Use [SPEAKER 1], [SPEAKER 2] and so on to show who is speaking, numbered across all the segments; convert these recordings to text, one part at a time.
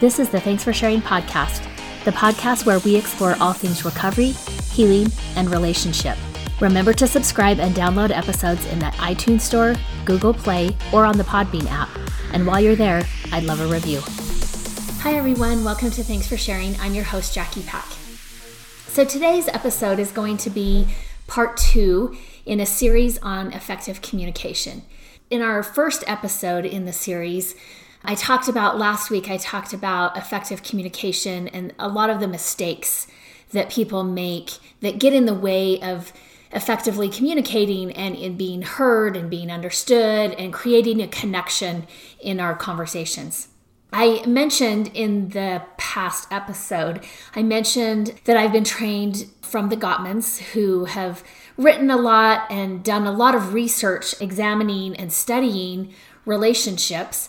[SPEAKER 1] This is the Thanks for Sharing podcast, the podcast where we explore all things recovery, healing, and relationship. Remember to subscribe and download episodes in the iTunes Store, Google Play, or on the Podbean app. And while you're there, I'd love a review. Hi, everyone. Welcome to Thanks for Sharing. I'm your host, Jackie Pack. So today's episode is going to be part two in a series on effective communication. In our first episode in the series, I talked about last week, I talked about effective communication and a lot of the mistakes that people make that get in the way of effectively communicating and in being heard and being understood and creating a connection in our conversations. I mentioned in the past episode, I mentioned that I've been trained from the Gottmans who have written a lot and done a lot of research examining and studying relationships.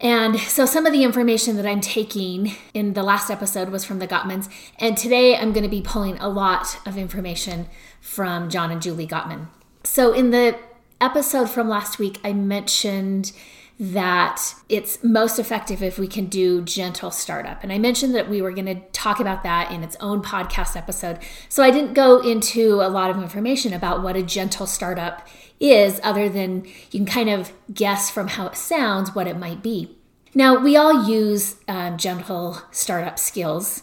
[SPEAKER 1] And so some of the information that I'm taking in the last episode was from the Gottmans. And today I'm going to be pulling a lot of information from John and Julie Gottman. So in the episode from last week, I mentioned that it's most effective if we can do gentle startup. And I mentioned that we were going to talk about that in its own podcast episode. So I didn't go into a lot of information about what a gentle startup is, other than you can kind of guess from how it sounds what it might be. Now, we all use um, gentle startup skills.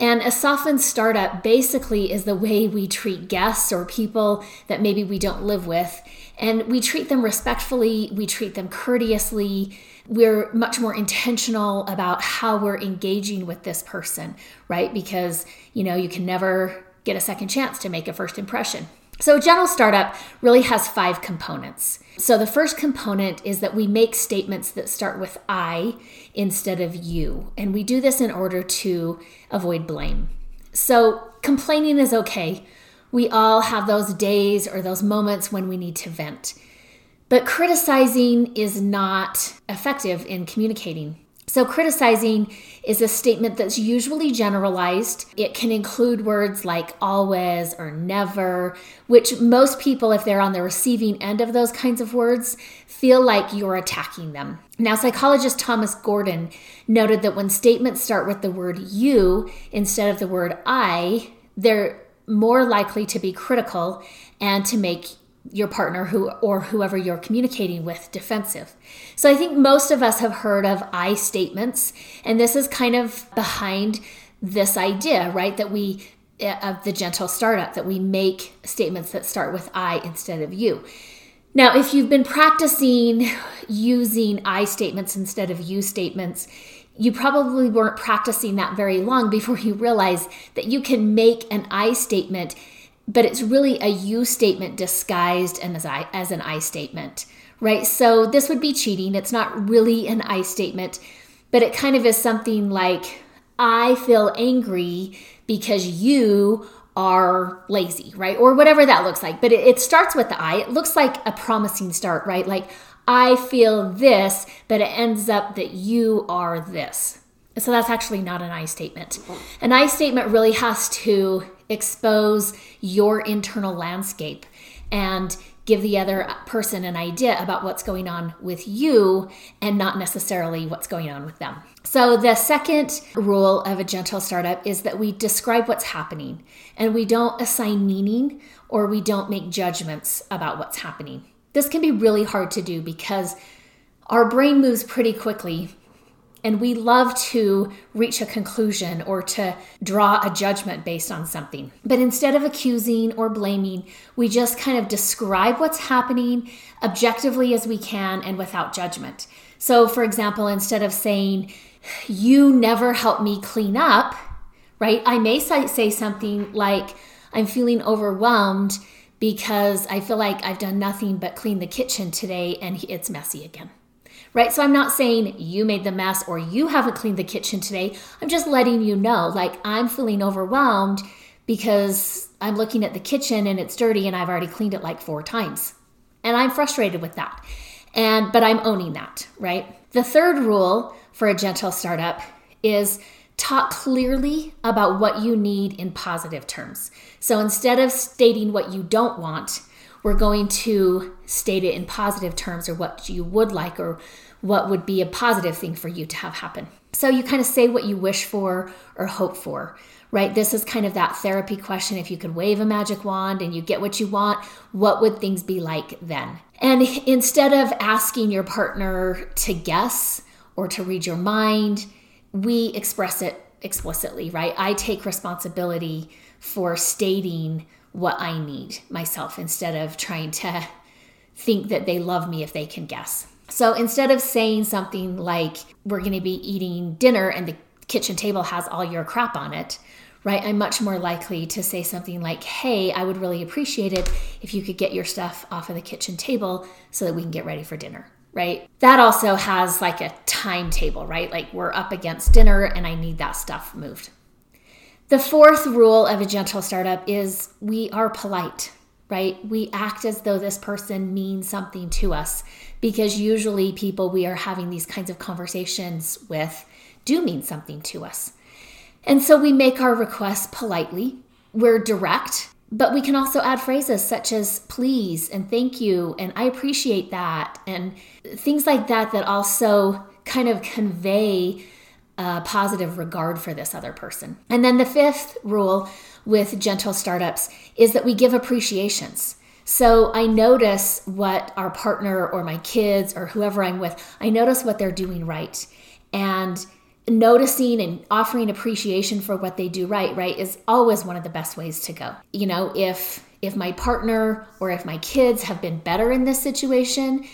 [SPEAKER 1] And a softened startup basically is the way we treat guests or people that maybe we don't live with and we treat them respectfully, we treat them courteously. We're much more intentional about how we're engaging with this person, right? Because, you know, you can never get a second chance to make a first impression. So, a gentle startup really has five components. So, the first component is that we make statements that start with I instead of you. And we do this in order to avoid blame. So, complaining is okay we all have those days or those moments when we need to vent. But criticizing is not effective in communicating. So, criticizing is a statement that's usually generalized. It can include words like always or never, which most people, if they're on the receiving end of those kinds of words, feel like you're attacking them. Now, psychologist Thomas Gordon noted that when statements start with the word you instead of the word I, they're more likely to be critical and to make your partner who or whoever you're communicating with defensive. So I think most of us have heard of I statements and this is kind of behind this idea, right? That we eh, of the gentle startup that we make statements that start with I instead of you. Now, if you've been practicing using I statements instead of you statements, you probably weren't practicing that very long before you realize that you can make an I statement, but it's really a you statement disguised as, I, as an I statement, right? So this would be cheating. It's not really an I statement, but it kind of is something like, I feel angry because you are lazy, right? Or whatever that looks like. But it, it starts with the I. It looks like a promising start, right? Like, I feel this, but it ends up that you are this. So that's actually not an I statement. An I statement really has to expose your internal landscape and give the other person an idea about what's going on with you and not necessarily what's going on with them. So, the second rule of a gentle startup is that we describe what's happening and we don't assign meaning or we don't make judgments about what's happening. This can be really hard to do because our brain moves pretty quickly and we love to reach a conclusion or to draw a judgment based on something. But instead of accusing or blaming, we just kind of describe what's happening objectively as we can and without judgment. So, for example, instead of saying, You never help me clean up, right? I may say something like, I'm feeling overwhelmed because I feel like I've done nothing but clean the kitchen today and it's messy again. Right? So I'm not saying you made the mess or you haven't cleaned the kitchen today. I'm just letting you know, like, I'm feeling overwhelmed because I'm looking at the kitchen and it's dirty and I've already cleaned it like four times. And I'm frustrated with that. And but I'm owning that, right? The third rule for a gentle startup is talk clearly about what you need in positive terms. So instead of stating what you don't want, we're going to state it in positive terms or what you would like or what would be a positive thing for you to have happen. So you kind of say what you wish for or hope for, right? This is kind of that therapy question. If you could wave a magic wand and you get what you want, what would things be like then? And instead of asking your partner to guess or to read your mind, we express it explicitly, right? I take responsibility for stating what I need myself instead of trying to think that they love me if they can guess. So instead of saying something like, we're going to be eating dinner and the kitchen table has all your crap on it, right? I'm much more likely to say something like, hey, I would really appreciate it if you could get your stuff off of the kitchen table so that we can get ready for dinner, right? That also has like a timetable, right? Like we're up against dinner and I need that stuff moved. The fourth rule of a gentle startup is we are polite, right? We act as though this person means something to us because usually people we are having these kinds of conversations with do mean something to us. And so we make our requests politely, we're direct, but we can also add phrases such as please and thank you and I appreciate that and things like that that also kind of convey a positive regard for this other person. And then the fifth rule with gentle startups is that we give appreciations. So I notice what our partner or my kids or whoever I'm with, I notice what they're doing right. And noticing and offering appreciation for what they do right, right, is always one of the best ways to go. You know, if if my partner or if my kids have been better in this situation,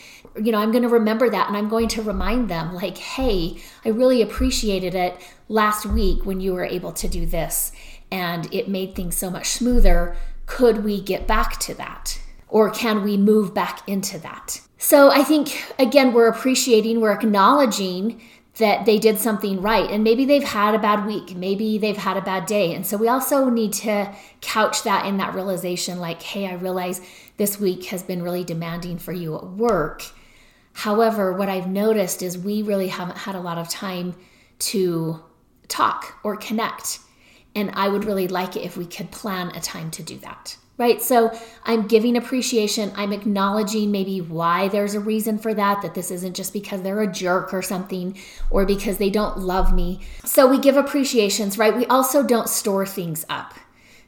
[SPEAKER 1] you know, I'm going to remember that and I'm going to remind them, like, hey, I really appreciated it last week when you were able to do this and it made things so much smoother. Could we get back to that? Or can we move back into that? So I think, again, we're appreciating, we're acknowledging that they did something right. And maybe they've had a bad week, maybe they've had a bad day. And so we also need to couch that in that realization like, hey, I realize this week has been really demanding for you at work. However, what I've noticed is we really haven't had a lot of time to talk or connect. And I would really like it if we could plan a time to do that right? So I'm giving appreciation. I'm acknowledging maybe why there's a reason for that, that this isn't just because they're a jerk or something or because they don't love me. So we give appreciations, right? We also don't store things up.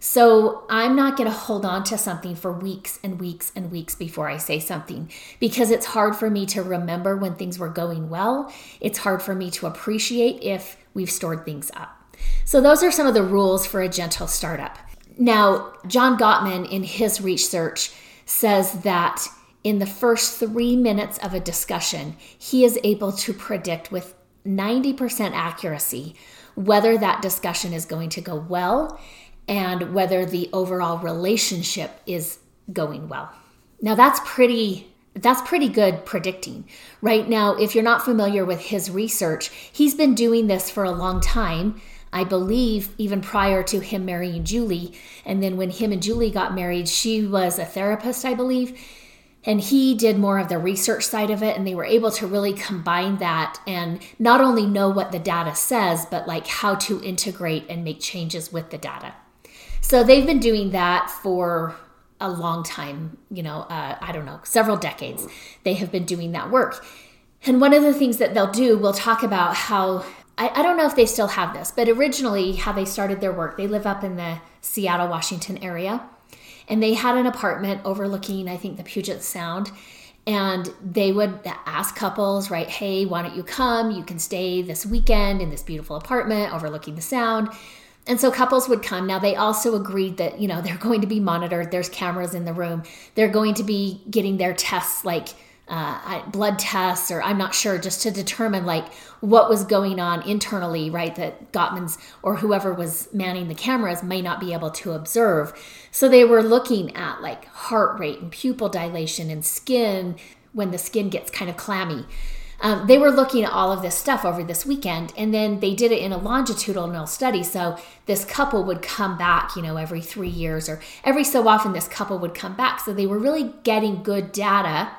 [SPEAKER 1] So I'm not going to hold on to something for weeks and weeks and weeks before I say something because it's hard for me to remember when things were going well. It's hard for me to appreciate if we've stored things up. So, those are some of the rules for a gentle startup. Now, John Gottman, in his research, says that in the first three minutes of a discussion, he is able to predict with 90% accuracy whether that discussion is going to go well and whether the overall relationship is going well. Now, that's pretty that's pretty good predicting. Right now, if you're not familiar with his research, he's been doing this for a long time. I believe even prior to him marrying Julie. And then when him and Julie got married, she was a therapist, I believe. And he did more of the research side of it, and they were able to really combine that and not only know what the data says, but like how to integrate and make changes with the data. So they've been doing that for a long time, you know, uh, I don't know, several decades. They have been doing that work. And one of the things that they'll do, we'll talk about how I, I don't know if they still have this, but originally, how they started their work, they live up in the Seattle, Washington area. And they had an apartment overlooking, I think, the Puget Sound. And they would ask couples, right, hey, why don't you come? You can stay this weekend in this beautiful apartment overlooking the sound. And so couples would come. Now, they also agreed that, you know, they're going to be monitored. There's cameras in the room. They're going to be getting their tests like uh, blood tests or I'm not sure, just to determine like what was going on internally, right? That Gottman's or whoever was manning the cameras may not be able to observe. So they were looking at like heart rate and pupil dilation and skin when the skin gets kind of clammy. Um, they were looking at all of this stuff over this weekend and then they did it in a longitudinal study so this couple would come back you know every three years or every so often this couple would come back so they were really getting good data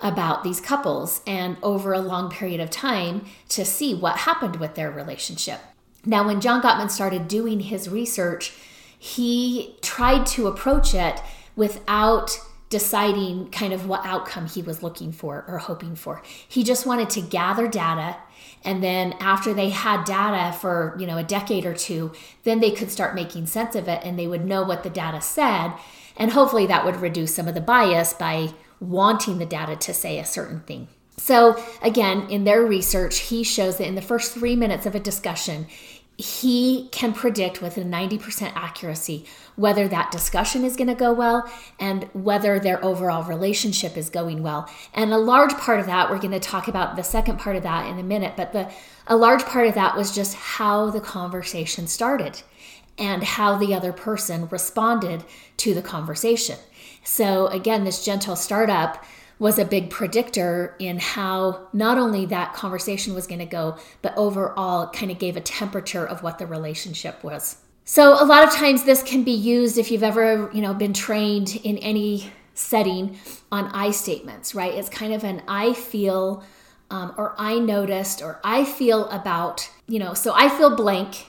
[SPEAKER 1] about these couples and over a long period of time to see what happened with their relationship. Now, when John Gottman started doing his research, he tried to approach it without deciding kind of what outcome he was looking for or hoping for. He just wanted to gather data and then after they had data for, you know, a decade or two, then they could start making sense of it and they would know what the data said and hopefully that would reduce some of the bias by wanting the data to say a certain thing. So, again, in their research, he shows that in the first three minutes of a discussion, he can predict with a 90% accuracy whether that discussion is going to go well and whether their overall relationship is going well. And a large part of that, we're going to talk about the second part of that in a minute, but the a large part of that was just how the conversation started and how the other person responded to the conversation. So again, this gentle startup was a big predictor in how not only that conversation was going to go, but overall kind of gave a temperature of what the relationship was. So a lot of times this can be used if you've ever, you know, been trained in any setting on I statements, right? It's kind of an I feel um, or I noticed or I feel about, you know, so I feel blank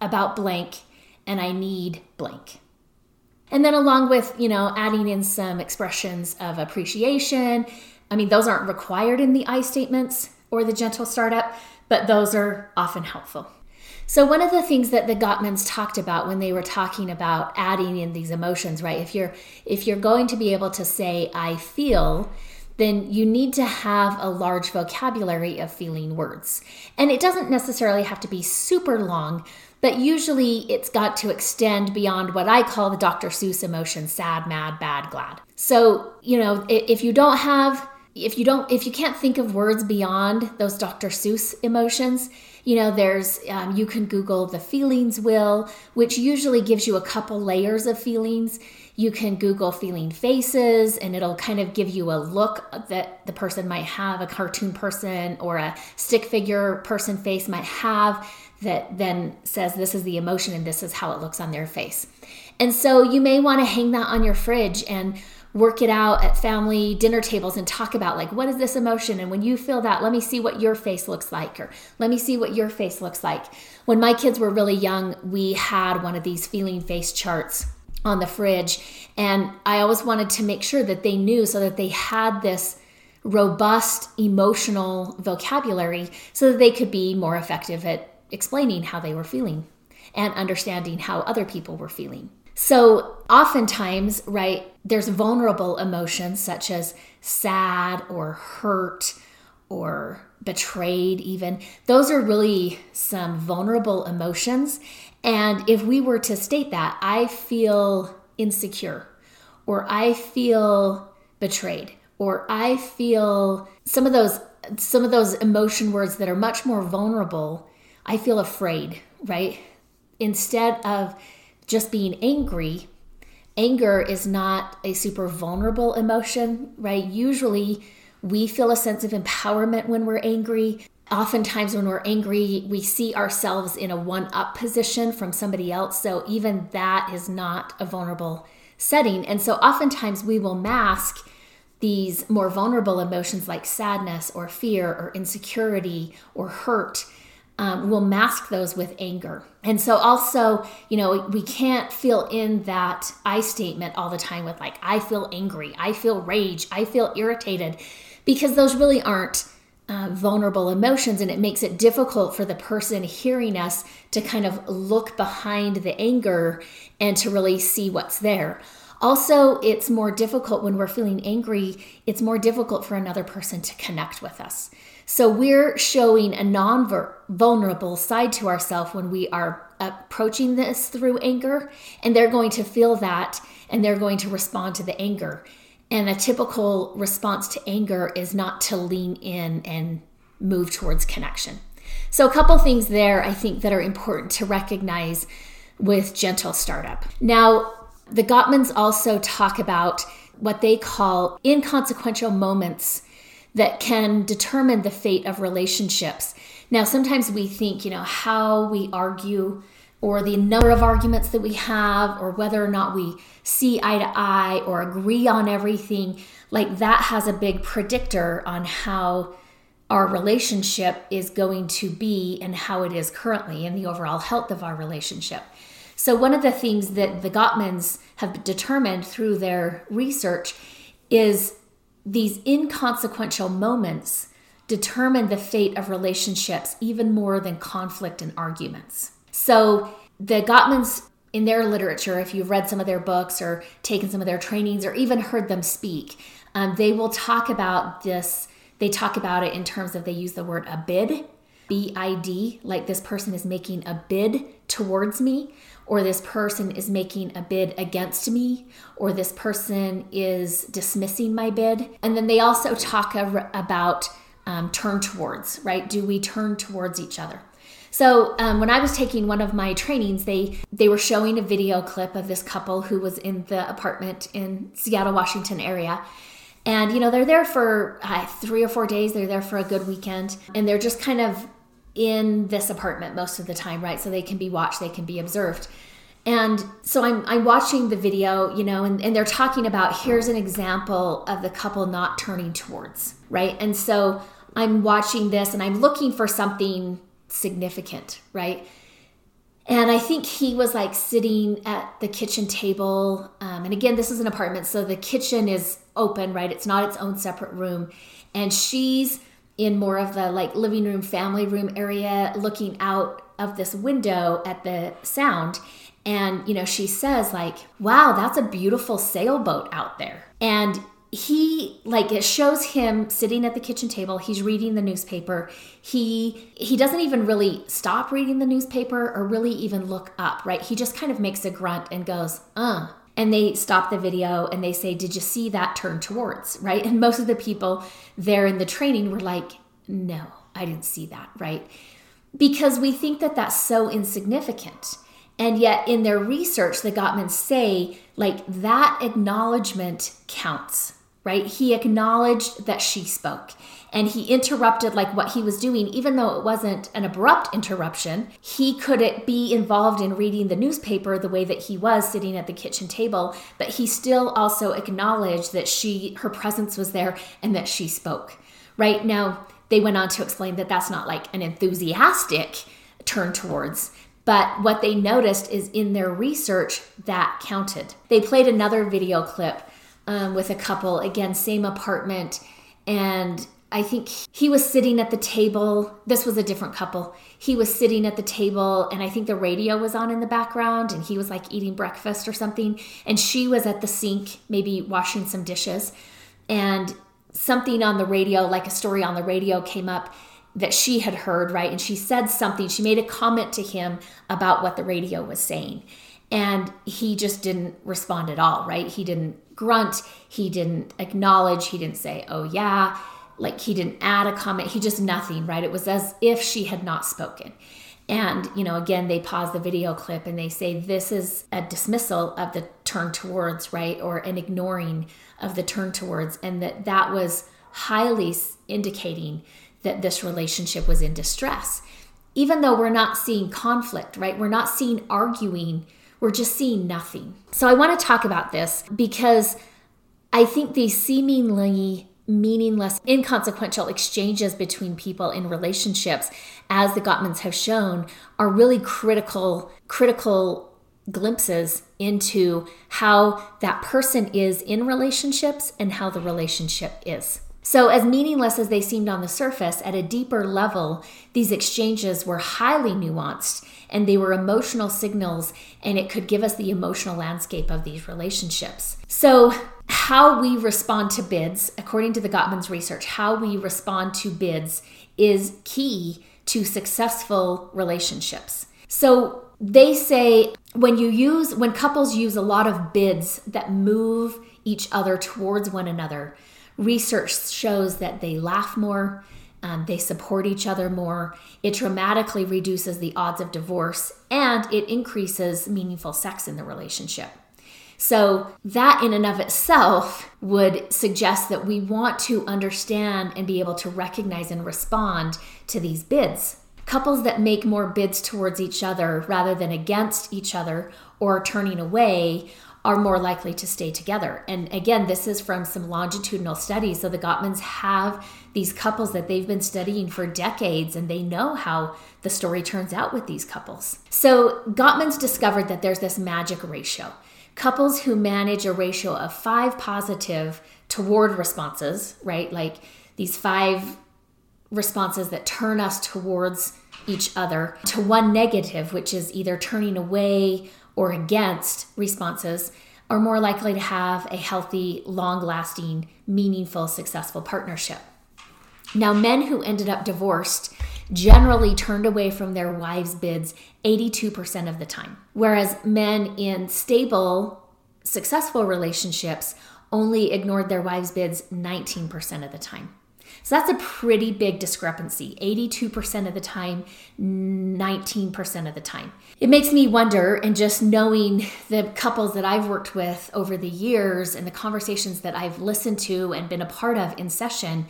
[SPEAKER 1] about blank and I need blank. And then along with, you know, adding in some expressions of appreciation. I mean, those aren't required in the I statements or the gentle startup, but those are often helpful. So one of the things that the Gottmans talked about when they were talking about adding in these emotions, right? If you're if you're going to be able to say I feel, then you need to have a large vocabulary of feeling words. And it doesn't necessarily have to be super long, but usually it's got to extend beyond what I call the Dr. Seuss emotions sad, mad, bad, glad. So, you know, if you don't have, if you don't, if you can't think of words beyond those Dr. Seuss emotions, you know, there's, um, you can Google the feelings wheel, which usually gives you a couple layers of feelings. You can Google feeling faces, and it'll kind of give you a look that the person might have, a cartoon person or a stick figure person face might have that then says this is the emotion and this is how it looks on their face. And so you may want to hang that on your fridge and work it out at family dinner tables and talk about like what is this emotion and when you feel that let me see what your face looks like or let me see what your face looks like when my kids were really young we had one of these feeling face charts on the fridge and i always wanted to make sure that they knew so that they had this robust emotional vocabulary so that they could be more effective at explaining how they were feeling and understanding how other people were feeling. So, oftentimes, right, there's vulnerable emotions such as sad or hurt or betrayed, even. Those are really some vulnerable emotions. And if we were to state that, I feel insecure, or I feel betrayed, or I feel some of those some of those emotion words that are much more vulnerable I feel afraid, right? Instead of just being angry, anger is not a super vulnerable emotion, right? Usually we feel a sense of empowerment when we're angry. Oftentimes, when we're angry, we see ourselves in a one up position from somebody else. So, even that is not a vulnerable setting. And so, oftentimes, we will mask these more vulnerable emotions like sadness or fear or insecurity or hurt um, will mask those with anger. And so, also, you know, we can't fill in that I statement all the time with, like, I feel angry, I feel rage, I feel irritated, because those really aren't uh, vulnerable emotions. And it makes it difficult for the person hearing us to kind of look behind the anger and to really see what's there. Also, it's more difficult when we're feeling angry, it's more difficult for another person to connect with us. So we're showing a non vulnerable side to ourselves when we are approaching this through anger, and they're going to feel that and they're going to respond to the anger. And a typical response to anger is not to lean in and move towards connection. So, a couple things there I think that are important to recognize with gentle startup. Now, the Gottmans also talk about what they call inconsequential moments that can determine the fate of relationships. Now, sometimes we think, you know, how we argue or the number of arguments that we have or whether or not we see eye to eye or agree on everything, like that has a big predictor on how our relationship is going to be and how it is currently and the overall health of our relationship. So, one of the things that the Gottmans have determined through their research is these inconsequential moments determine the fate of relationships even more than conflict and arguments. So the Gottmans in their literature, if you've read some of their books or taken some of their trainings or even heard them speak, um, they will talk about this. They talk about it in terms of they use the word a bid, B I D, like this person is making a bid towards me, or this person is making a bid against me, or this person is dismissing my bid. And then they also talk about um, turn towards, right? Do we turn towards each other? So um, when I was taking one of my trainings, they they were showing a video clip of this couple who was in the apartment in Seattle, Washington area. And you know they're there for uh, three or four days. They're there for a good weekend, and they're just kind of in this apartment most of the time, right? So they can be watched, they can be observed. And so I'm, I'm watching the video, you know, and, and they're talking about here's an example of the couple not turning towards, right? And so I'm watching this and I'm looking for something significant, right? And I think he was like sitting at the kitchen table. Um, and again, this is an apartment, so the kitchen is open, right? It's not its own separate room. And she's in more of the like living room, family room area, looking out of this window at the sound. And, you know, she says, like, wow, that's a beautiful sailboat out there. And he like it shows him sitting at the kitchen table he's reading the newspaper he he doesn't even really stop reading the newspaper or really even look up right he just kind of makes a grunt and goes uh and they stop the video and they say did you see that turn towards? Right? And most of the people there in the training were like no i didn't see that right? Because we think that that's so insignificant. And yet in their research the gottmans say like that acknowledgement counts right? He acknowledged that she spoke and he interrupted like what he was doing, even though it wasn't an abrupt interruption. He couldn't be involved in reading the newspaper the way that he was sitting at the kitchen table, but he still also acknowledged that she, her presence was there and that she spoke, right? Now, they went on to explain that that's not like an enthusiastic turn towards. But what they noticed is in their research that counted. They played another video clip um, with a couple. Again, same apartment. And I think he was sitting at the table. This was a different couple. He was sitting at the table, and I think the radio was on in the background, and he was like eating breakfast or something. And she was at the sink, maybe washing some dishes. And something on the radio, like a story on the radio, came up that she had heard, right? And she said something, she made a comment to him about what the radio was saying. And he just didn't respond at all, right? He didn't grunt. He didn't acknowledge. He didn't say, oh, yeah. Like he didn't add a comment. He just nothing, right? It was as if she had not spoken. And, you know, again, they pause the video clip and they say this is a dismissal of the turn towards, right? Or an ignoring of the turn towards. And that that was highly indicating that this relationship was in distress. Even though we're not seeing conflict, right? We're not seeing arguing we're just seeing nothing. So I want to talk about this because I think these seemingly meaningless, inconsequential exchanges between people in relationships, as the Gottmans have shown, are really critical, critical glimpses into how that person is in relationships and how the relationship is. So, as meaningless as they seemed on the surface, at a deeper level, these exchanges were highly nuanced and they were emotional signals, and it could give us the emotional landscape of these relationships. So, how we respond to bids, according to the Gottman's research, how we respond to bids is key to successful relationships. So, they say when you use, when couples use a lot of bids that move each other towards one another, Research shows that they laugh more, um, they support each other more. It dramatically reduces the odds of divorce and it increases meaningful sex in the relationship. So, that in and of itself would suggest that we want to understand and be able to recognize and respond to these bids. Couples that make more bids towards each other rather than against each other or turning away are more likely to stay together. And again, this is from some longitudinal studies. So the Gottmans have these couples that they've been studying for decades and they know how the story turns out with these couples. So Gottmans discovered that there's this magic ratio Couples who manage a ratio of five positive toward responses, right? Like these five responses that turn us towards each other, to one negative, which is either turning away or against responses, are more likely to have a healthy, long lasting, meaningful, successful partnership. Now, men who ended up divorced generally turned away from their wives' bids 82% of the time, whereas men in stable, successful relationships only ignored their wives' bids 19% of the time. So that's a pretty big discrepancy 82% of the time, 19% of the time. It makes me wonder, and just knowing the couples that I've worked with over the years and the conversations that I've listened to and been a part of in session,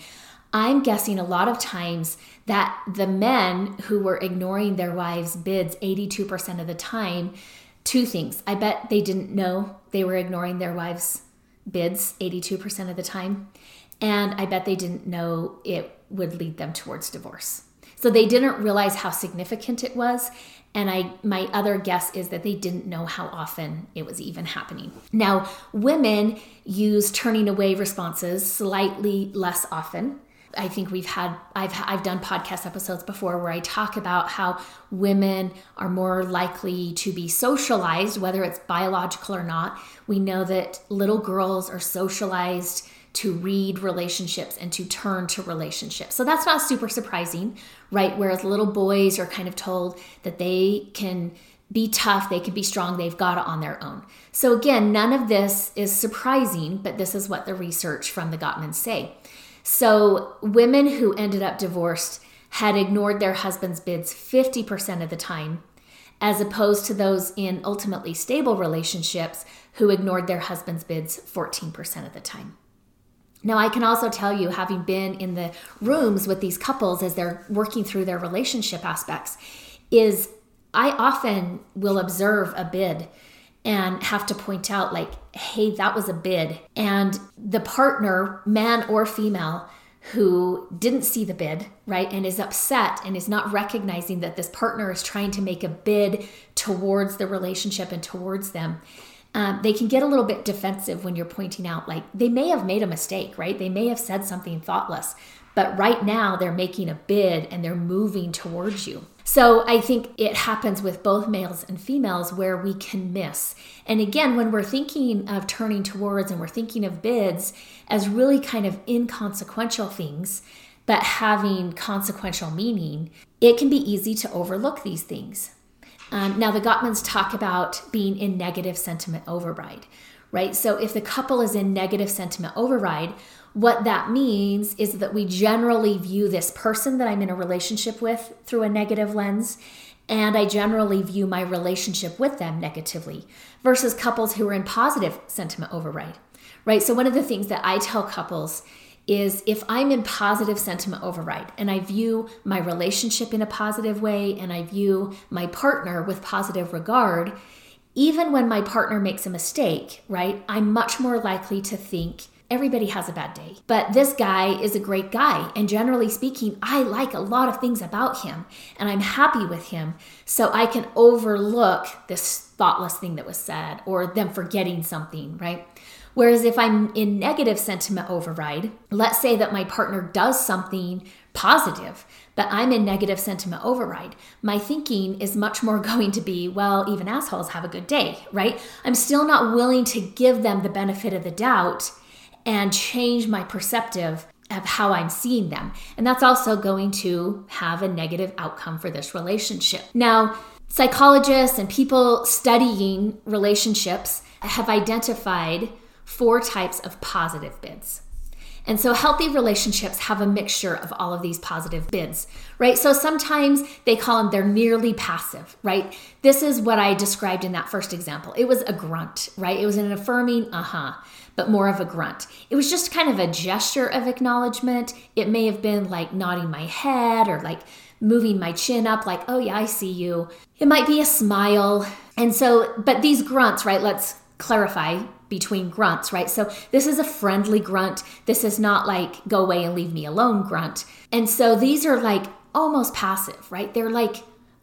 [SPEAKER 1] I'm guessing a lot of times that the men who were ignoring their wives' bids 82% of the time, two things. I bet they didn't know they were ignoring their wives' bids 82% of the time. And I bet they didn't know it would lead them towards divorce. So they didn't realize how significant it was. And I my other guess is that they didn't know how often it was even happening. Now, women use turning away responses slightly less often. I think we've had I've I've done podcast episodes before where I talk about how women are more likely to be socialized whether it's biological or not. We know that little girls are socialized to read relationships and to turn to relationships. So that's not super surprising, right? Whereas little boys are kind of told that they can be tough, they can be strong, they've got it on their own. So again, none of this is surprising, but this is what the research from the Gottmans say. So women who ended up divorced had ignored their husband's bids 50% of the time, as opposed to those in ultimately stable relationships who ignored their husband's bids 14% of the time. Now, I can also tell you, having been in the rooms with these couples as they're working through their relationship aspects, is I often will observe a bid and have to point out, like, hey, that was a bid. And the partner, man or female, who didn't see the bid, right, and is upset and is not recognizing that this partner is trying to make a bid towards the relationship and towards them um, they can get a little bit defensive when you're pointing out, like, they may have made a mistake, right? They may have said something thoughtless, but right now they're making a bid and they're moving towards you. So I think it happens with both males and females where we can miss. And again, when we're thinking of turning towards and we're thinking of bids as really kind of inconsequential things, but having consequential meaning, it can be easy to overlook these things. Um, now, the Gottmans talk about being in negative sentiment override, right? So, if the couple is in negative sentiment override, what that means is that we generally view this person that I'm in a relationship with through a negative lens, and I generally view my relationship with them negatively versus couples who are in positive sentiment override, right? So, one of the things that I tell couples is if I'm in positive sentiment override and I view my relationship in a positive way and I view my partner with positive regard, even when my partner makes a mistake, right, I'm much more likely to think everybody has a bad day. But this guy is a great guy. And generally speaking, I like a lot of things about him and I'm happy with him. So I can overlook this thoughtless thing that was said or them forgetting something, right? Whereas if I'm in negative sentiment override, let's say that my partner does something positive, but I'm in negative sentiment override, my thinking is much more going to be, well, even assholes have a good day, right? I'm still not willing to give them the benefit of the doubt and change my perceptive of how I'm seeing them. And that's also going to have a negative outcome for this relationship. Now, psychologists and people studying relationships have identified four types of positive bids. And so healthy relationships have a mixture of all of these positive bids, right? So sometimes they call them they're nearly passive, right? This is what I described in that first example. It was a grunt, right? It was an affirming, uh huh, but more of a grunt. It was just kind of a gesture of acknowledgement. It may have been like nodding my head or like moving my chin up, like, oh yeah, I see you. It might be a smile. And so, but these grunts, right? Let's clarify between grunts, right? So this is a friendly grunt. This is not like go away and leave me alone grunt. And so these are like almost passive, right? They're like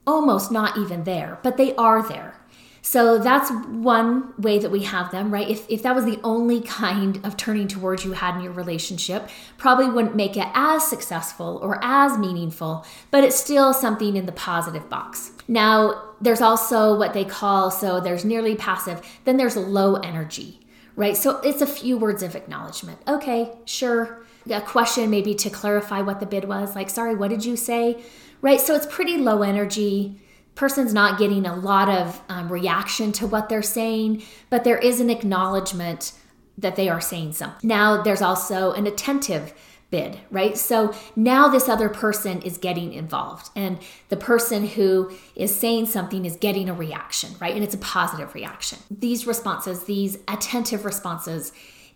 [SPEAKER 1] almost not even there, but they are there. So that's one way that we have them, right? If, if that was the only kind of turning towards you had in your relationship, probably wouldn't make it as successful or as meaningful, but it's still something in the positive box. Now, there's also what they call so there's nearly passive, then there's low energy, right? So it's a few words of acknowledgement. Okay, sure. A question maybe to clarify what the bid was, like, sorry, what did you say? Right? So it's pretty low energy person's not getting a lot of um, reaction to what they're saying, but there is an acknowledgement that they are saying something. Now, there's also an attentive bid, right? So now this other person is getting involved, and the person who is saying something is getting a reaction, right? And it's a positive reaction. These responses, these attentive responses,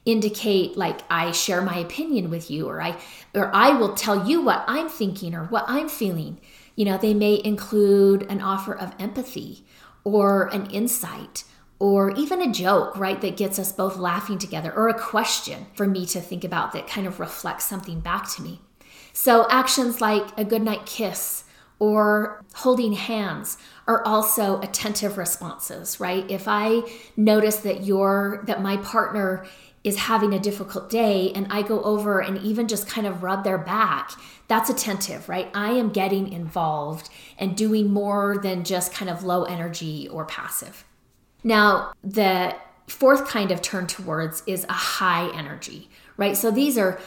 [SPEAKER 1] indicate like I share my opinion with you or I or I will tell you what I'm thinking or what I'm feeling. You know, they may include an offer of empathy or an insight or even a joke, right, that gets us both laughing together or a question for me to think about that kind of reflects something back to me. So, actions like a goodnight kiss or holding hands are also attentive responses, right? If I notice that your that my partner is having a difficult day and I go over and even just kind of rub their back, that's attentive, right? I am getting involved and doing more than just kind of low energy or passive. Now, the fourth kind of turn towards is a high energy, right? So these are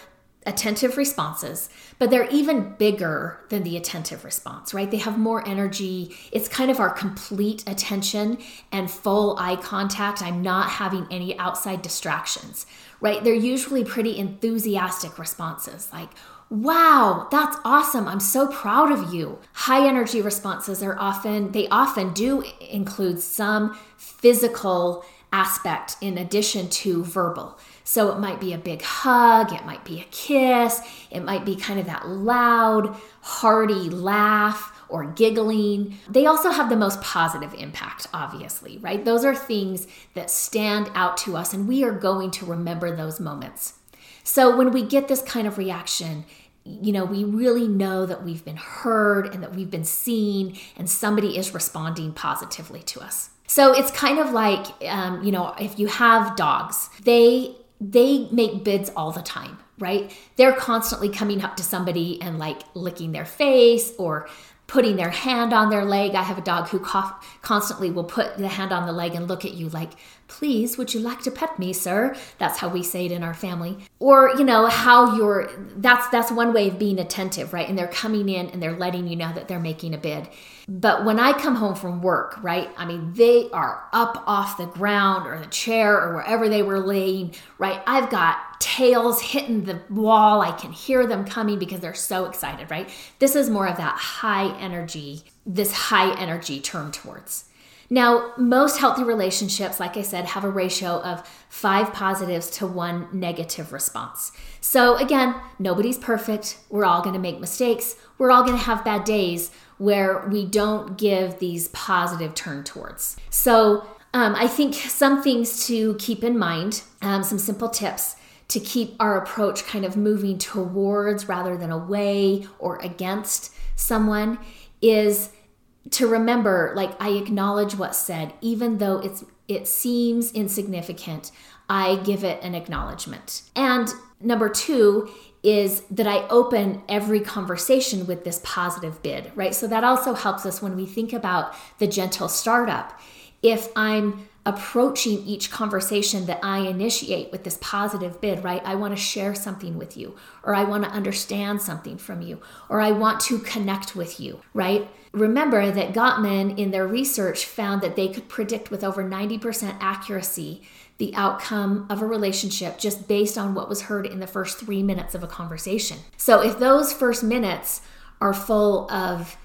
[SPEAKER 1] attentive responses, but they're even bigger than the attentive response, right? They have more energy. It's kind of our complete attention and full eye contact. I'm not having any outside distractions, right? They're usually pretty enthusiastic responses like, Wow, that's awesome. I'm so proud of you. High energy responses are often, they often do include some physical aspect in addition to verbal. So it might be a big hug, it might be a kiss, it might be kind of that loud, hearty laugh or giggling. They also have the most positive impact, obviously, right? Those are things that stand out to us, and we are going to remember those moments. So when we get this kind of reaction, you know, we really know that we've been heard and that we've been seen, and somebody is responding positively to us. So it's kind of like, um, you know, if you have dogs, they they make bids all the time, right? They're constantly coming up to somebody and like licking their face or putting their hand on their leg. I have a dog who cough, constantly will put the hand on the leg and look at you like, please, would you like to pet me, sir? That's how we say it in our family. Or, you know, how you're, that's, that's one way of being attentive, right? And they're coming in and they're letting you know that they're making a bid. But when I come home from work, right, I mean, they are up off the ground or the chair or wherever they were laying, right? I've got tails hitting the wall. I can hear them coming because they're so excited, right? This is more of that high energy, this high energy turn towards. Now, most healthy relationships, like I said, have a ratio of five positives to one negative response. So, again, nobody's perfect. We're all to make mistakes. We're all to have bad days where we don't give these positive turn towards. So, um, I think some things to keep in mind, um, some simple tips to keep our approach kind of moving towards rather than away or against someone is to remember like I acknowledge what's said even though it's it seems insignificant I give it an acknowledgement. And number 2 is that I open every conversation with this positive bid, right? So that also helps us when we think about the gentle startup. If I'm approaching each conversation that I initiate with this positive bid, right? I want to share something with you, or I want to understand something from you, or I want to connect with you, right? Remember that Gottman in their research found that they could predict with over 90% accuracy the outcome of a relationship just based on what was heard in the first three minutes of a conversation. So if those first minutes are full of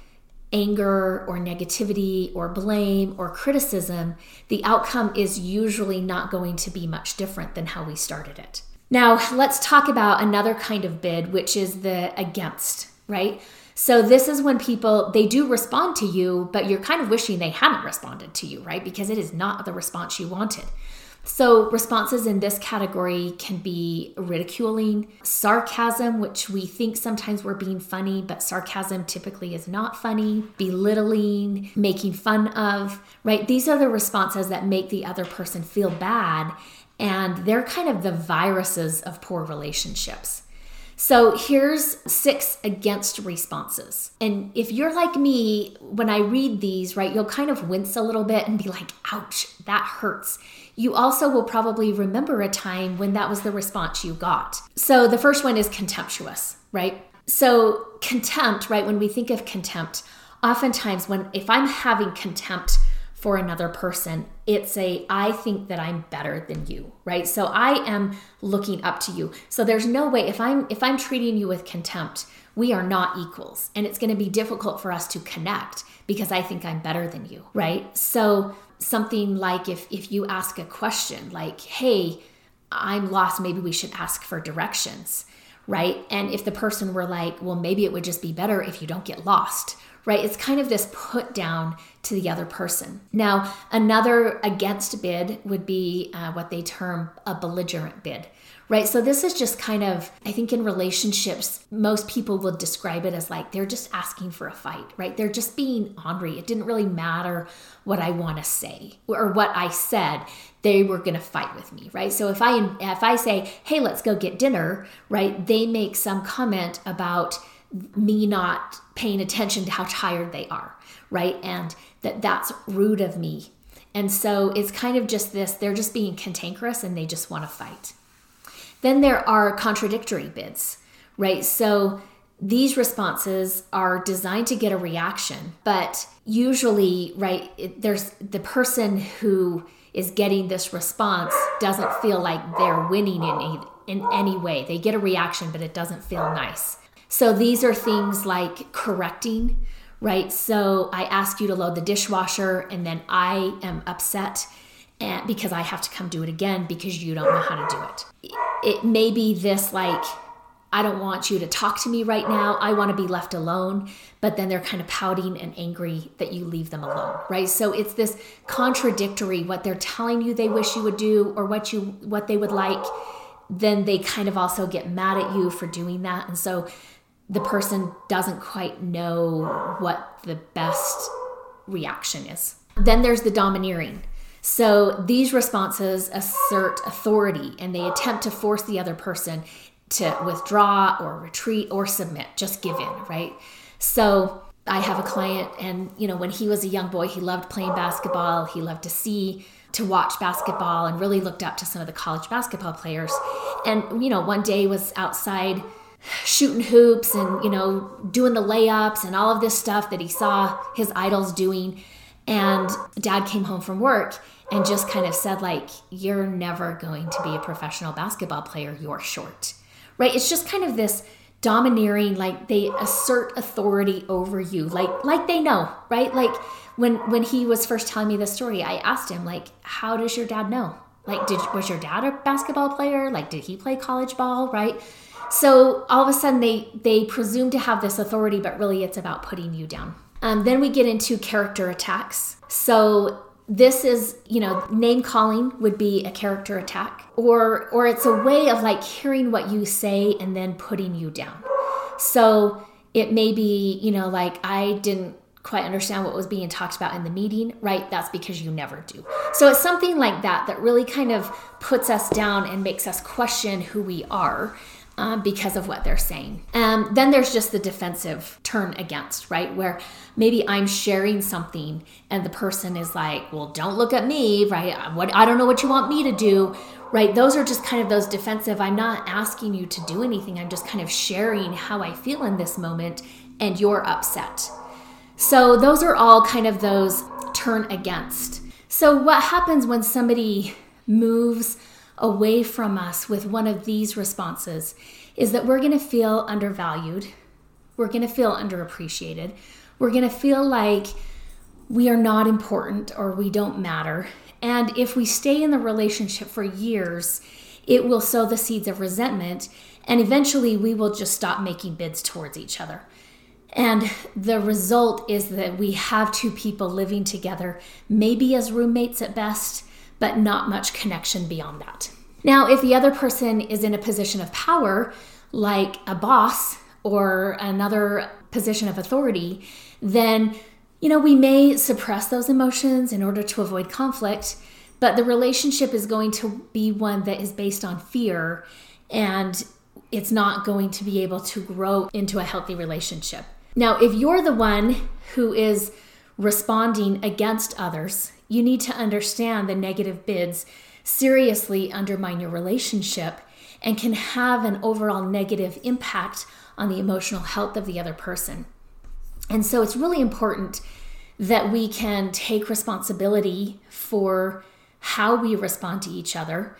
[SPEAKER 1] anger or negativity or blame or criticism, the outcome is usually not going to be much different than how we started it. Now, let's talk about another kind of bid, which is the against, right? So this is when people they do respond to you, but you're kind of wishing they hadn't responded to you, right? Because it is not the response you wanted. So, responses in this category can be ridiculing, sarcasm, which we think sometimes we're being funny, but sarcasm typically is not funny, belittling, making fun of, right? These are the responses that make the other person feel bad, and they're kind of the viruses of poor relationships. So here's six against responses. And if you're like me, when I read these, right, you'll kind of wince a little bit and be like, ouch, that hurts. You also will probably remember a time when that was the response you got. So the first one is contemptuous, right? So contempt, right, when we think of contempt, oftentimes when if I'm having contempt for another person. It's a, I think that I'm better than you, right? So I am looking up to you. So there's no way if I'm if I'm treating you with contempt, we are not equals. And it's going to be difficult for us to connect because I think I'm better than you, right? So something like if if you ask a question like, "Hey, I'm lost, maybe we should ask for directions." Right? And if the person were like, "Well, maybe it would just be better if you don't get lost." right? It's kind of this put down to the other person. Now, another against bid would be uh, what they term a belligerent bid, right? So, this is just kind of, I think in relationships, most people would describe it as like they're just asking for a fight, right? They're just being ornery. It didn't really matter what I want to say or what I said they were going to fight with me right so if i if i say hey let's go get dinner right they make some comment about me not paying attention to how tired they are, right? And that that's rude of me. And so it's kind of just this they're just being cantankerous and they just want to fight. Then there are contradictory bids, right? So these responses are designed to get a reaction, but usually, right, it, there's the person who is getting this response doesn't feel like they're winning in any, in any way. They get a reaction, but it doesn't feel nice. So these are things like correcting, right? So I ask you to load the dishwasher and then I am upset and because I have to come do it again because you don't know how to do it. It may be this like I don't want you to talk to me right now. I want to be left alone. But then they're kind of pouting and angry that you leave them alone, right? So it's this contradictory what they're telling you they wish you would do or what you what they would like. Then they kind of also get mad at you for doing that. And so the person doesn't quite know what the best reaction is. Then there's the domineering. So these responses assert authority and they attempt to force the other person to withdraw or retreat or submit, just give in, right? So I have a client and you know when he was a young boy he loved playing basketball, he loved to see to watch basketball and really looked up to some of the college basketball players. And you know one day was outside shooting hoops and you know doing the layups and all of this stuff that he saw his idols doing and dad came home from work and just kind of said like you're never going to be a professional basketball player. You're short. Right? It's just kind of this domineering like they assert authority over you like like they know right? Like when when he was first telling me the story i asked him like how does your dad know? Like did was your dad a basketball player? Like did he play college ball? Right? So all of a sudden they they presume to have this authority, but really it's about putting you down. Um, then we get into character attacks. So this is you know name calling would be a character attack or or it's a way of like hearing what you say and then putting you down. So it may be you know like i didn't quite understand what was being talked about in the meeting right? That's because you never do. So it's something like that that really kind of puts us down and makes us question who we are um, because of what they're saying. Um, then there's just the defensive turn against, right? Where maybe I'm sharing something and the person is like, well, don't look at me, right? What I don't know what you want me to do, right? Those are just kind of those defensive. I'm not asking you to do anything. I'm just kind of sharing how I feel in this moment and you're upset. So those are all kind of those turn against. So what happens when somebody moves away from us with one of these responses is that we're going to feel undervalued. We're going to feel underappreciated. We're going to feel like we are not important or we don't matter. And if we stay in the relationship for years, it will sow the seeds of resentment. And eventually, we will just stop making bids towards each other. And the result is that we have two people living together, maybe as roommates at best, but not much connection beyond that. Now, if the other person is in a position of power, like a boss or another position of authority, then you know, we may suppress those emotions in order to avoid conflict, but the relationship is going to be one that is based on fear and it's not going to be able to grow into a healthy relationship. Now, if you're the one who is responding against others, you need to understand the negative bids seriously undermine your relationship and can have an overall negative impact on the emotional health of the other person. And so it's really important that we can take responsibility for how we respond to each other.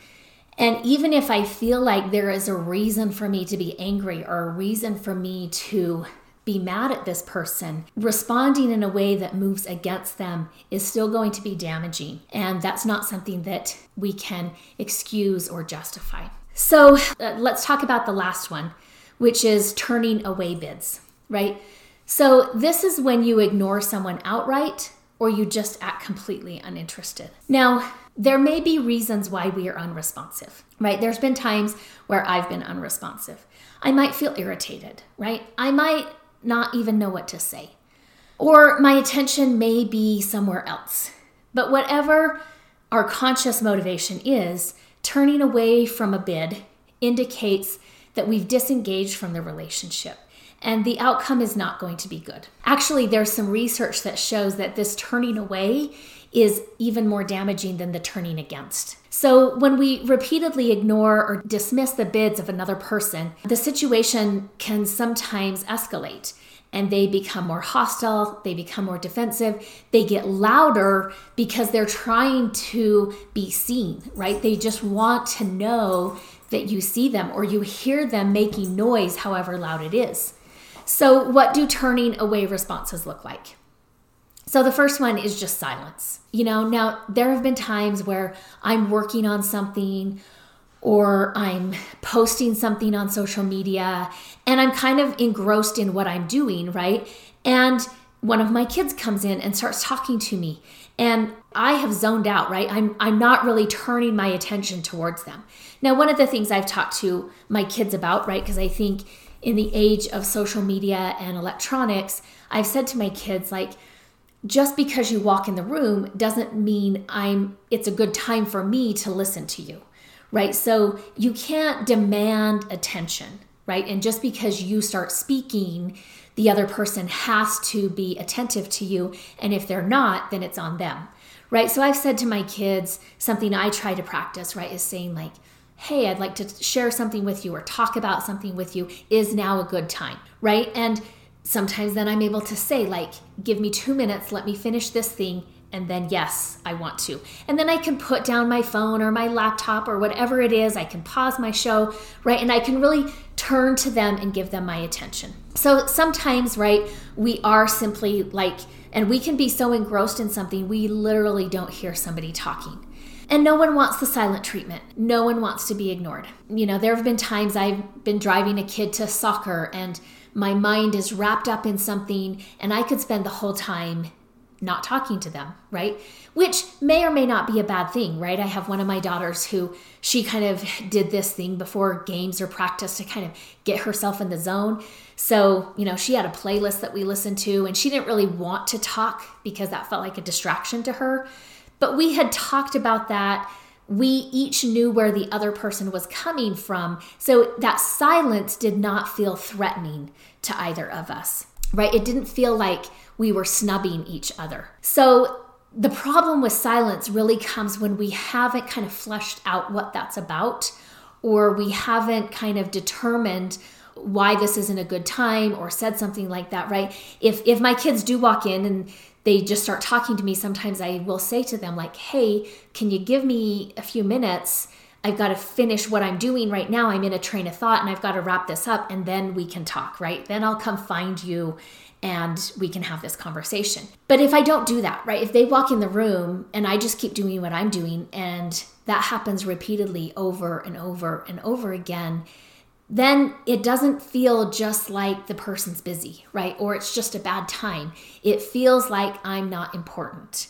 [SPEAKER 1] And even if I feel like there is a reason for me to be angry or a reason for me to be mad at this person, responding in a way that moves against them is still going to be damaging. And that's not something that we can excuse or justify. So uh, let's talk about the last one, which is turning away bids, right? So, this is when you ignore someone outright or you just act completely uninterested. Now, there may be reasons why we are unresponsive, right? There's been times where I've been unresponsive. I might feel irritated, right? I might not even know what to say. Or my attention may be somewhere else. But whatever our conscious motivation is, turning away from a bid indicates that we've disengaged from the relationship and the outcome is not going to be good. Actually, there's some research that shows that this turning away is even more damaging than the turning against. So, when we repeatedly ignore or dismiss the bids of another person, the situation can sometimes escalate and they become more hostile, they become more defensive, they get louder because they're trying to be seen, right? They just want to know that you see them or you hear them making noise, however loud it is. So, what do turning away responses look like? So, the first one is just silence. You know, now there have been times where I'm working on something or I'm posting something on social media and I'm kind of engrossed in what I'm doing, right? And one of my kids comes in and starts talking to me and I have zoned out, right? I'm I'm not really turning my attention towards them. Now, one of the things I've talked to my kids about, right, because I think in the age of social media and electronics, I've said to my kids, like, just because you walk in the room doesn't mean I'm it's a good time for me to listen to you. Right? So you can't demand attention, right? And just because you start speaking, the other person has to be attentive to you, and if they're not, then it's on them. Right? So I've said to my kids something I try to practice, right, is saying like hey, I'd like to share something with you or talk about something with you, is now a good time, right? And sometimes then I'm able to say, like, give me two minutes, let me finish this thing, and then yes, I want to. And then I can put down my phone or my laptop or whatever it is. I can pause my show, right? And I can really turn to them and give them my attention. So sometimes, right, we are simply like, and we can be so engrossed in something, we literally don't hear somebody talking. And no one wants the silent treatment. No one wants to be ignored. You know, there have been times I've been driving a kid to soccer and my mind is wrapped up in something and I could spend the whole time not talking to them, right? Which may or may not be a bad thing, right? I have one of my daughters who she kind of did this thing before games or practice to kind of get herself in the zone. So, you know, she had a playlist that we listened to and she didn't really want to talk because that felt like a distraction to her. But we had talked about that. We each knew where the other person was coming from. So that silence did not feel threatening to either of us, right? It didn't feel like we were snubbing each other. So the problem with silence really comes when we haven't kind of fleshed out what that's about or we haven't kind of determined why this isn't a good time or said something like that right if if my kids do walk in and they just start talking to me, sometimes I will say to them, like, hey, can you give me a few minutes? I've got to finish what I'm doing right now. I'm in a train of thought and I've got to wrap this up and then we can talk, right? Then I'll come find you and we can have this conversation. But if I don't do that, right? If they walk in the room and I just keep doing what I'm doing and that happens repeatedly over and over and over again, then it doesn't feel just like the person's busy, right? Or it's just a bad time. It feels like I'm not important.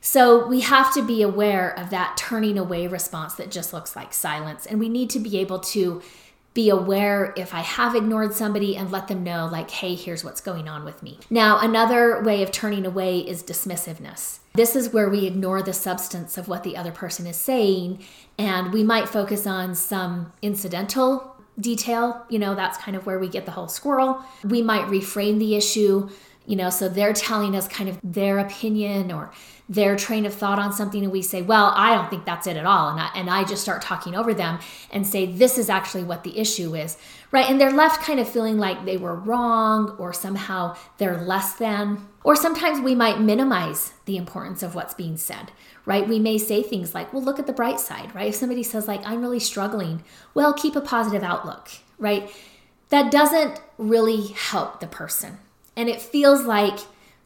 [SPEAKER 1] So we have to be aware of that turning away response that just looks like silence. And we need to be able to be aware if I have ignored somebody and let them know, like, hey, here's what's going on with me. Now, another way of turning away is dismissiveness. This is where we ignore the substance of what the other person is saying, and we might focus on some incidental detail. You know, that's kind of where we get the whole squirrel. We might reframe the issue, you know, so they're telling us kind of their opinion or their train of thought on something and we say well i don't think that's it at all. And I, and I just start talking over them and say this is actually what the issue is. Right? And they're left kind of feeling like they were wrong or somehow they're less than. Or sometimes we might minimize the importance of what's being said right? We may say things like well look at the bright side right? If somebody says like i'm really struggling well keep a positive outlook right? That doesn't really help the person and it feels like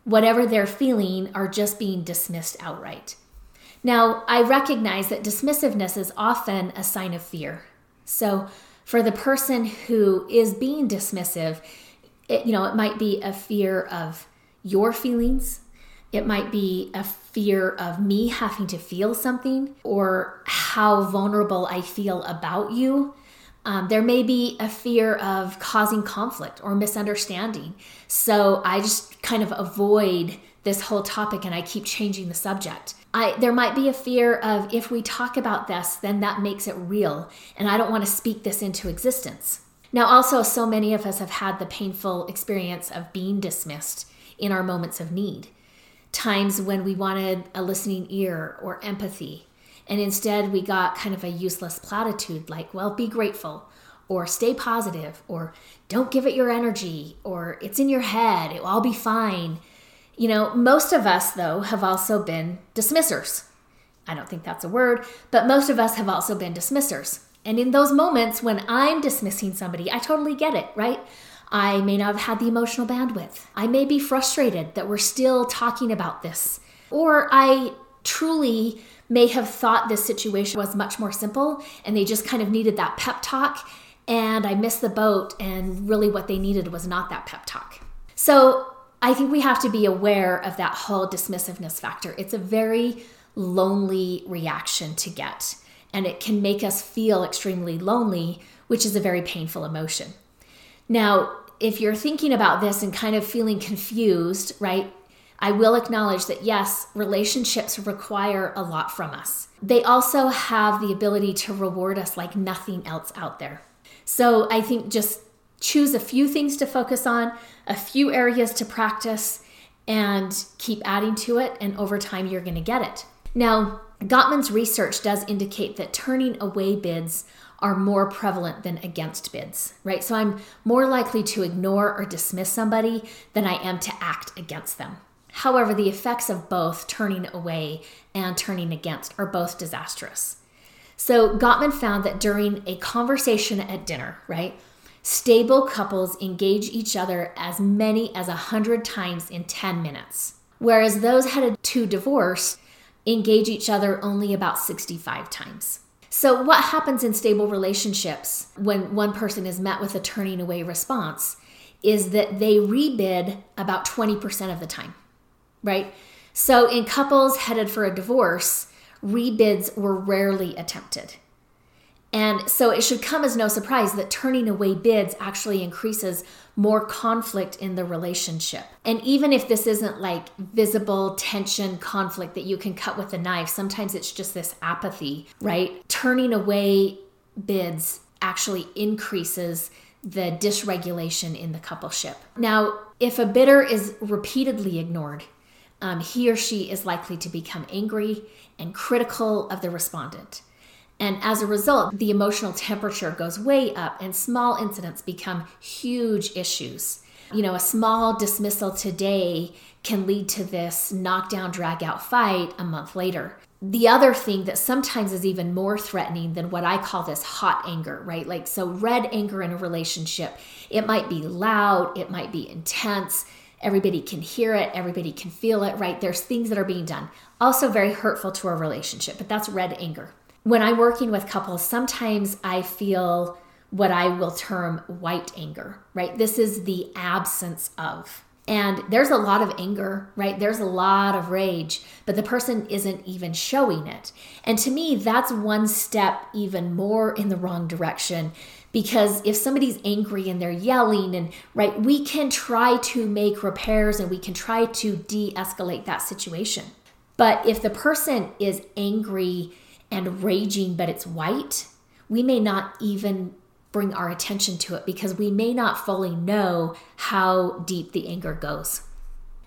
[SPEAKER 1] whatever they're feeling are just being dismissed outright. Now, I recognize that dismissiveness is often a sign of fear. So, for the person who is being dismissive, it, you know, it might be a fear of your feelings. It might be a fear of me having to feel something or how vulnerable I feel about you. Um, there may be a fear of causing conflict or misunderstanding. So I just kind of avoid this whole topic and I keep changing the subject. I, there might be a fear of if we talk about this, then that makes it real, and I don't want to speak this into existence. Now, also, so many of us have had the painful experience of being dismissed in our moments of need. Times when we wanted a listening ear or empathy, and instead, we got kind of a useless platitude like, well, be grateful, or stay positive, or don't give it your energy, or it's in your head, it will all be fine. You know, most of us, though, have also been dismissers. I don't think that's a word, but most of us have also been dismissers. And in those moments when I'm dismissing somebody, I totally get it, right? I may not have had the emotional bandwidth. I may be frustrated that we're still talking about this. Or I truly may have thought this situation was much more simple and they just kind of needed that pep talk and I missed the boat and really what they needed was not that pep talk. So I think we have to be aware of that whole dismissiveness factor. It's a very lonely reaction to get and it can make us feel extremely lonely, which is a very painful emotion. Now, if you're thinking about this and kind of feeling confused, right? I will acknowledge that yes, relationships require a lot from us. They also have the ability to reward us like nothing else out there. So I think just choose a few things to focus on, a few areas to practice, and keep adding to it. And over time, you're going to get it. Now, Gottman's research does indicate that turning away bids are more prevalent than against bids, right? So I'm more likely to ignore or dismiss somebody than I am to act against them. However, the effects of both turning away and turning against are both disastrous. So, Gottman found that during a conversation at dinner, right, stable couples engage each other as many as 100 times in 10 minutes, whereas those headed to divorce engage each other only about 65 times. So, what happens in stable relationships when one person is met with a turning away response is that they rebid about 20% of the time right? So in couples headed for a divorce, rebids were rarely attempted. And so it should come as no surprise that turning away bids actually increases more conflict in the relationship. And even if this isn't like visible tension, conflict that you can cut with a knife, sometimes it's just this apathy, right? Turning away bids actually increases the dysregulation in the coupleship. Now, if a bidder is repeatedly ignored, um, he or she is likely to become angry and critical of the respondent. And as a result, the emotional temperature goes way up, and small incidents become huge issues. You know, a small dismissal today can lead to this knockdown, drag out fight a month later. The other thing that sometimes is even more threatening than what I call this hot anger, right? Like, so red anger in a relationship, it might be loud, it might be intense, Everybody can hear it, everybody can feel it, right? There's things that are being done. Also, very hurtful to a relationship, but that's red anger. When I'm working with couples, sometimes I feel what I will term white anger, right? This is the absence of And there's a lot of anger, right? There's a lot of rage, but the person isn't even showing it. And to me, that's one step even more in the wrong direction because if somebody's angry and they're yelling and right we can try to make repairs and we can try to de-escalate that situation. But if the person is angry and raging but it's white we may not even bring our attention to it because we may not fully know how deep the anger goes.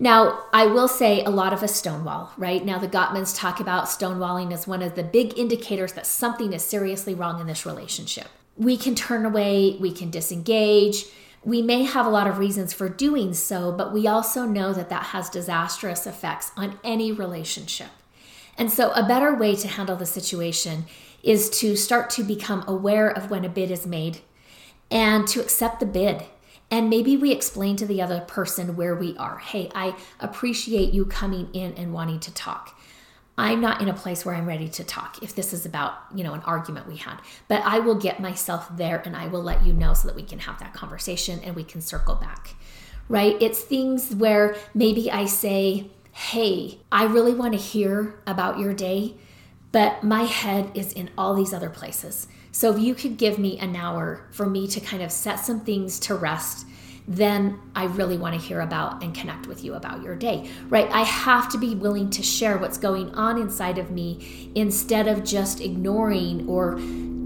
[SPEAKER 1] Now, I will say a lot of us stonewall, right? Now, the Gottmans talk about stonewalling as one of the big indicators that something is seriously wrong in this relationship we can turn away, we can disengage. We may have a lot of reasons for doing so, but we also know that that has disastrous effects on any relationship. And so, a better way to handle the situation is to start to become aware of when a bid is made and to accept the bid. And maybe we explain to the other person where we are. Hey, I appreciate you coming in and wanting to talk. I'm not in a place where I'm ready to talk if this is about, you know, an argument we had. But I will get myself there and I will let you know so that we can have that conversation and we can circle back. Right? It's things where maybe I say, "Hey, I really want to hear about your day, but my head is in all these other places." So if you could give me an hour for me to kind of set some things to rest then I really want to hear about and connect with you about your day, right? I have to be willing to share what's going on inside of me instead of just ignoring or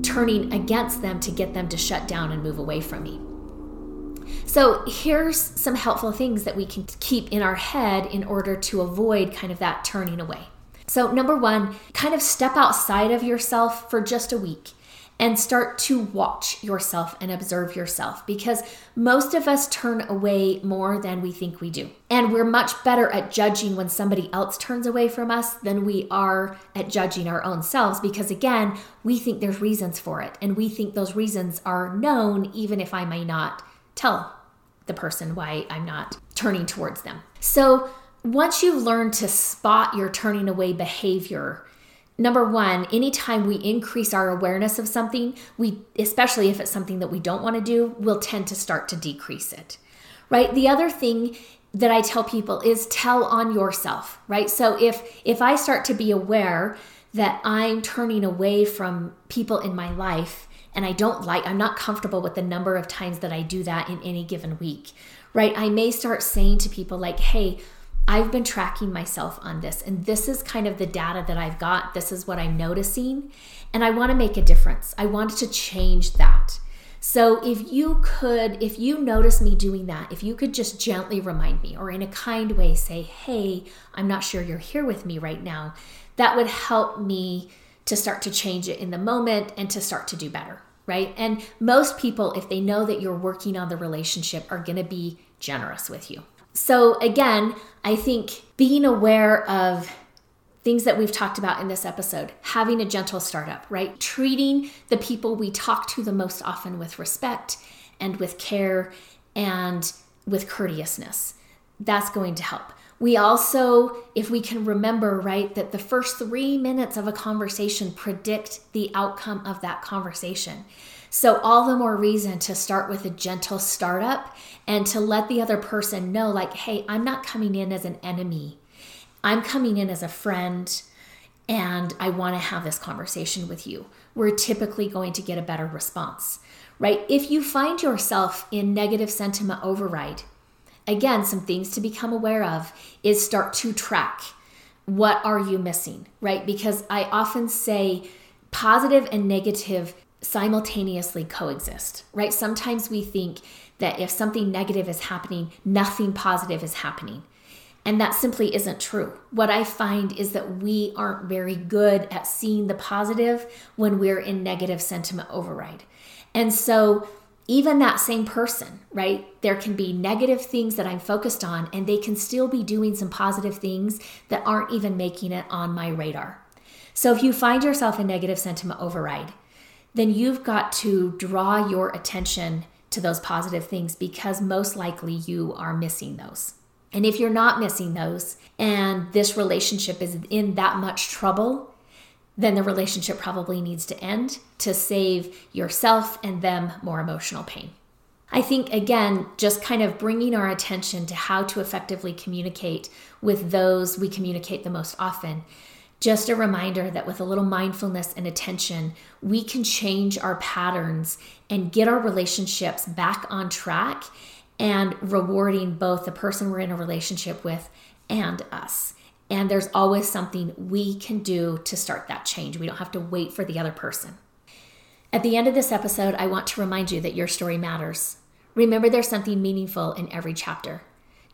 [SPEAKER 1] turning against them to get them to shut down and move away from me. So, here's some helpful things that we can keep in our head in order to avoid kind of that turning away. So, number one, kind of step outside of yourself for just a week and start to watch yourself and observe yourself because most of us turn away more than we think we do. And we're much better at judging when somebody else turns away from us than we are at judging our own selves because, again, we think there's reasons for it and we think those reasons are known even if I may not tell the person why I'm not turning towards them. So, once you've learned to spot your turning away behavior, number one, anytime we increase our awareness of something, we, especially if it's something that we don't want to do, we'll tend to start to decrease it, right? The other thing that I tell people is tell on yourself, right? So if if I start to be aware that I'm turning away from people in my life and I don't like I'm not comfortable with the number of times that I do that in any given week, right? I may start saying to people like, "Hey, I've been tracking myself on this, and this is kind of the data that I've got. This is what I'm noticing, and I want to make a difference. I wanted to change that. So, if you could, if you notice me doing that, if you could just gently remind me or in a kind way say, Hey, I'm not sure you're here with me right now, that would help me to start to change it in the moment and to start to do better, right? And most people, if they know that you're working on the relationship, are going to be generous with you. So, again, I think being aware of things that we've talked about in this episode, having a gentle startup, right? Treating the people we talk to the most often with respect and with care and with courteousness. That's going to help. We also, if we can remember, right, that the first three minutes of a conversation predict the outcome of that conversation. So, all the more reason to start with a gentle startup and to let the other person know, like, hey, I'm not coming in as an enemy. I'm coming in as a friend and I want to have this conversation with you. We're typically going to get a better response, right? If you find yourself in negative sentiment override, again, some things to become aware of is start to track what are you missing, right? Because I often say positive and negative simultaneously coexist, right? Sometimes we think that if something negative is happening, nothing positive is happening. And that simply isn't true. What I find is that we aren't very good at seeing the positive when we're in negative sentiment override. And so, even that same person, right? There can be negative things that I'm focused on, and they can still be doing some positive things that aren't even making it on my radar. So, if you find yourself in negative sentiment override, then you've got to draw your attention to those positive things because most likely you are missing those. And if you're not missing those and this relationship is in that much trouble, then the relationship probably needs to end to save yourself and them more emotional pain. I think, again, just kind of bringing our attention to how to effectively communicate with those we communicate the most often. Just a reminder that with a little mindfulness and attention, we can change our patterns and get our relationships back on track and rewarding both the person we're in a relationship with and us. And there's always something we can do to start that change. We don't have to wait for the other person. At the end of this episode, I want to remind you that your story matters. Remember, there's something meaningful in every chapter.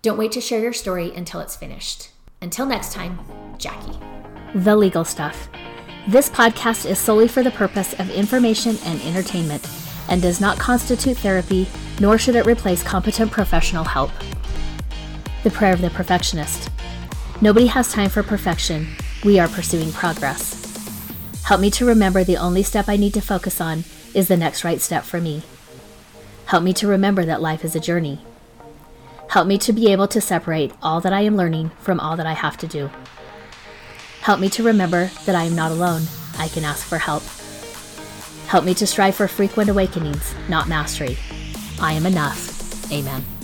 [SPEAKER 1] Don't wait to share your story until it's finished. Until next time, Jackie. The Legal Stuff. This podcast is solely for the purpose of information and entertainment and does not constitute therapy, nor should it replace competent professional help. The Prayer of the Perfectionist. Nobody has time for perfection. We are pursuing progress. Help me to remember the only step I need to focus on is the next right step for me. Help me to remember that life is a journey. Help me to be able to separate all that I am learning from all that I have to do. Help me to remember that I am not alone. I can ask for help. Help me to strive for frequent awakenings, not mastery. I am enough. Amen.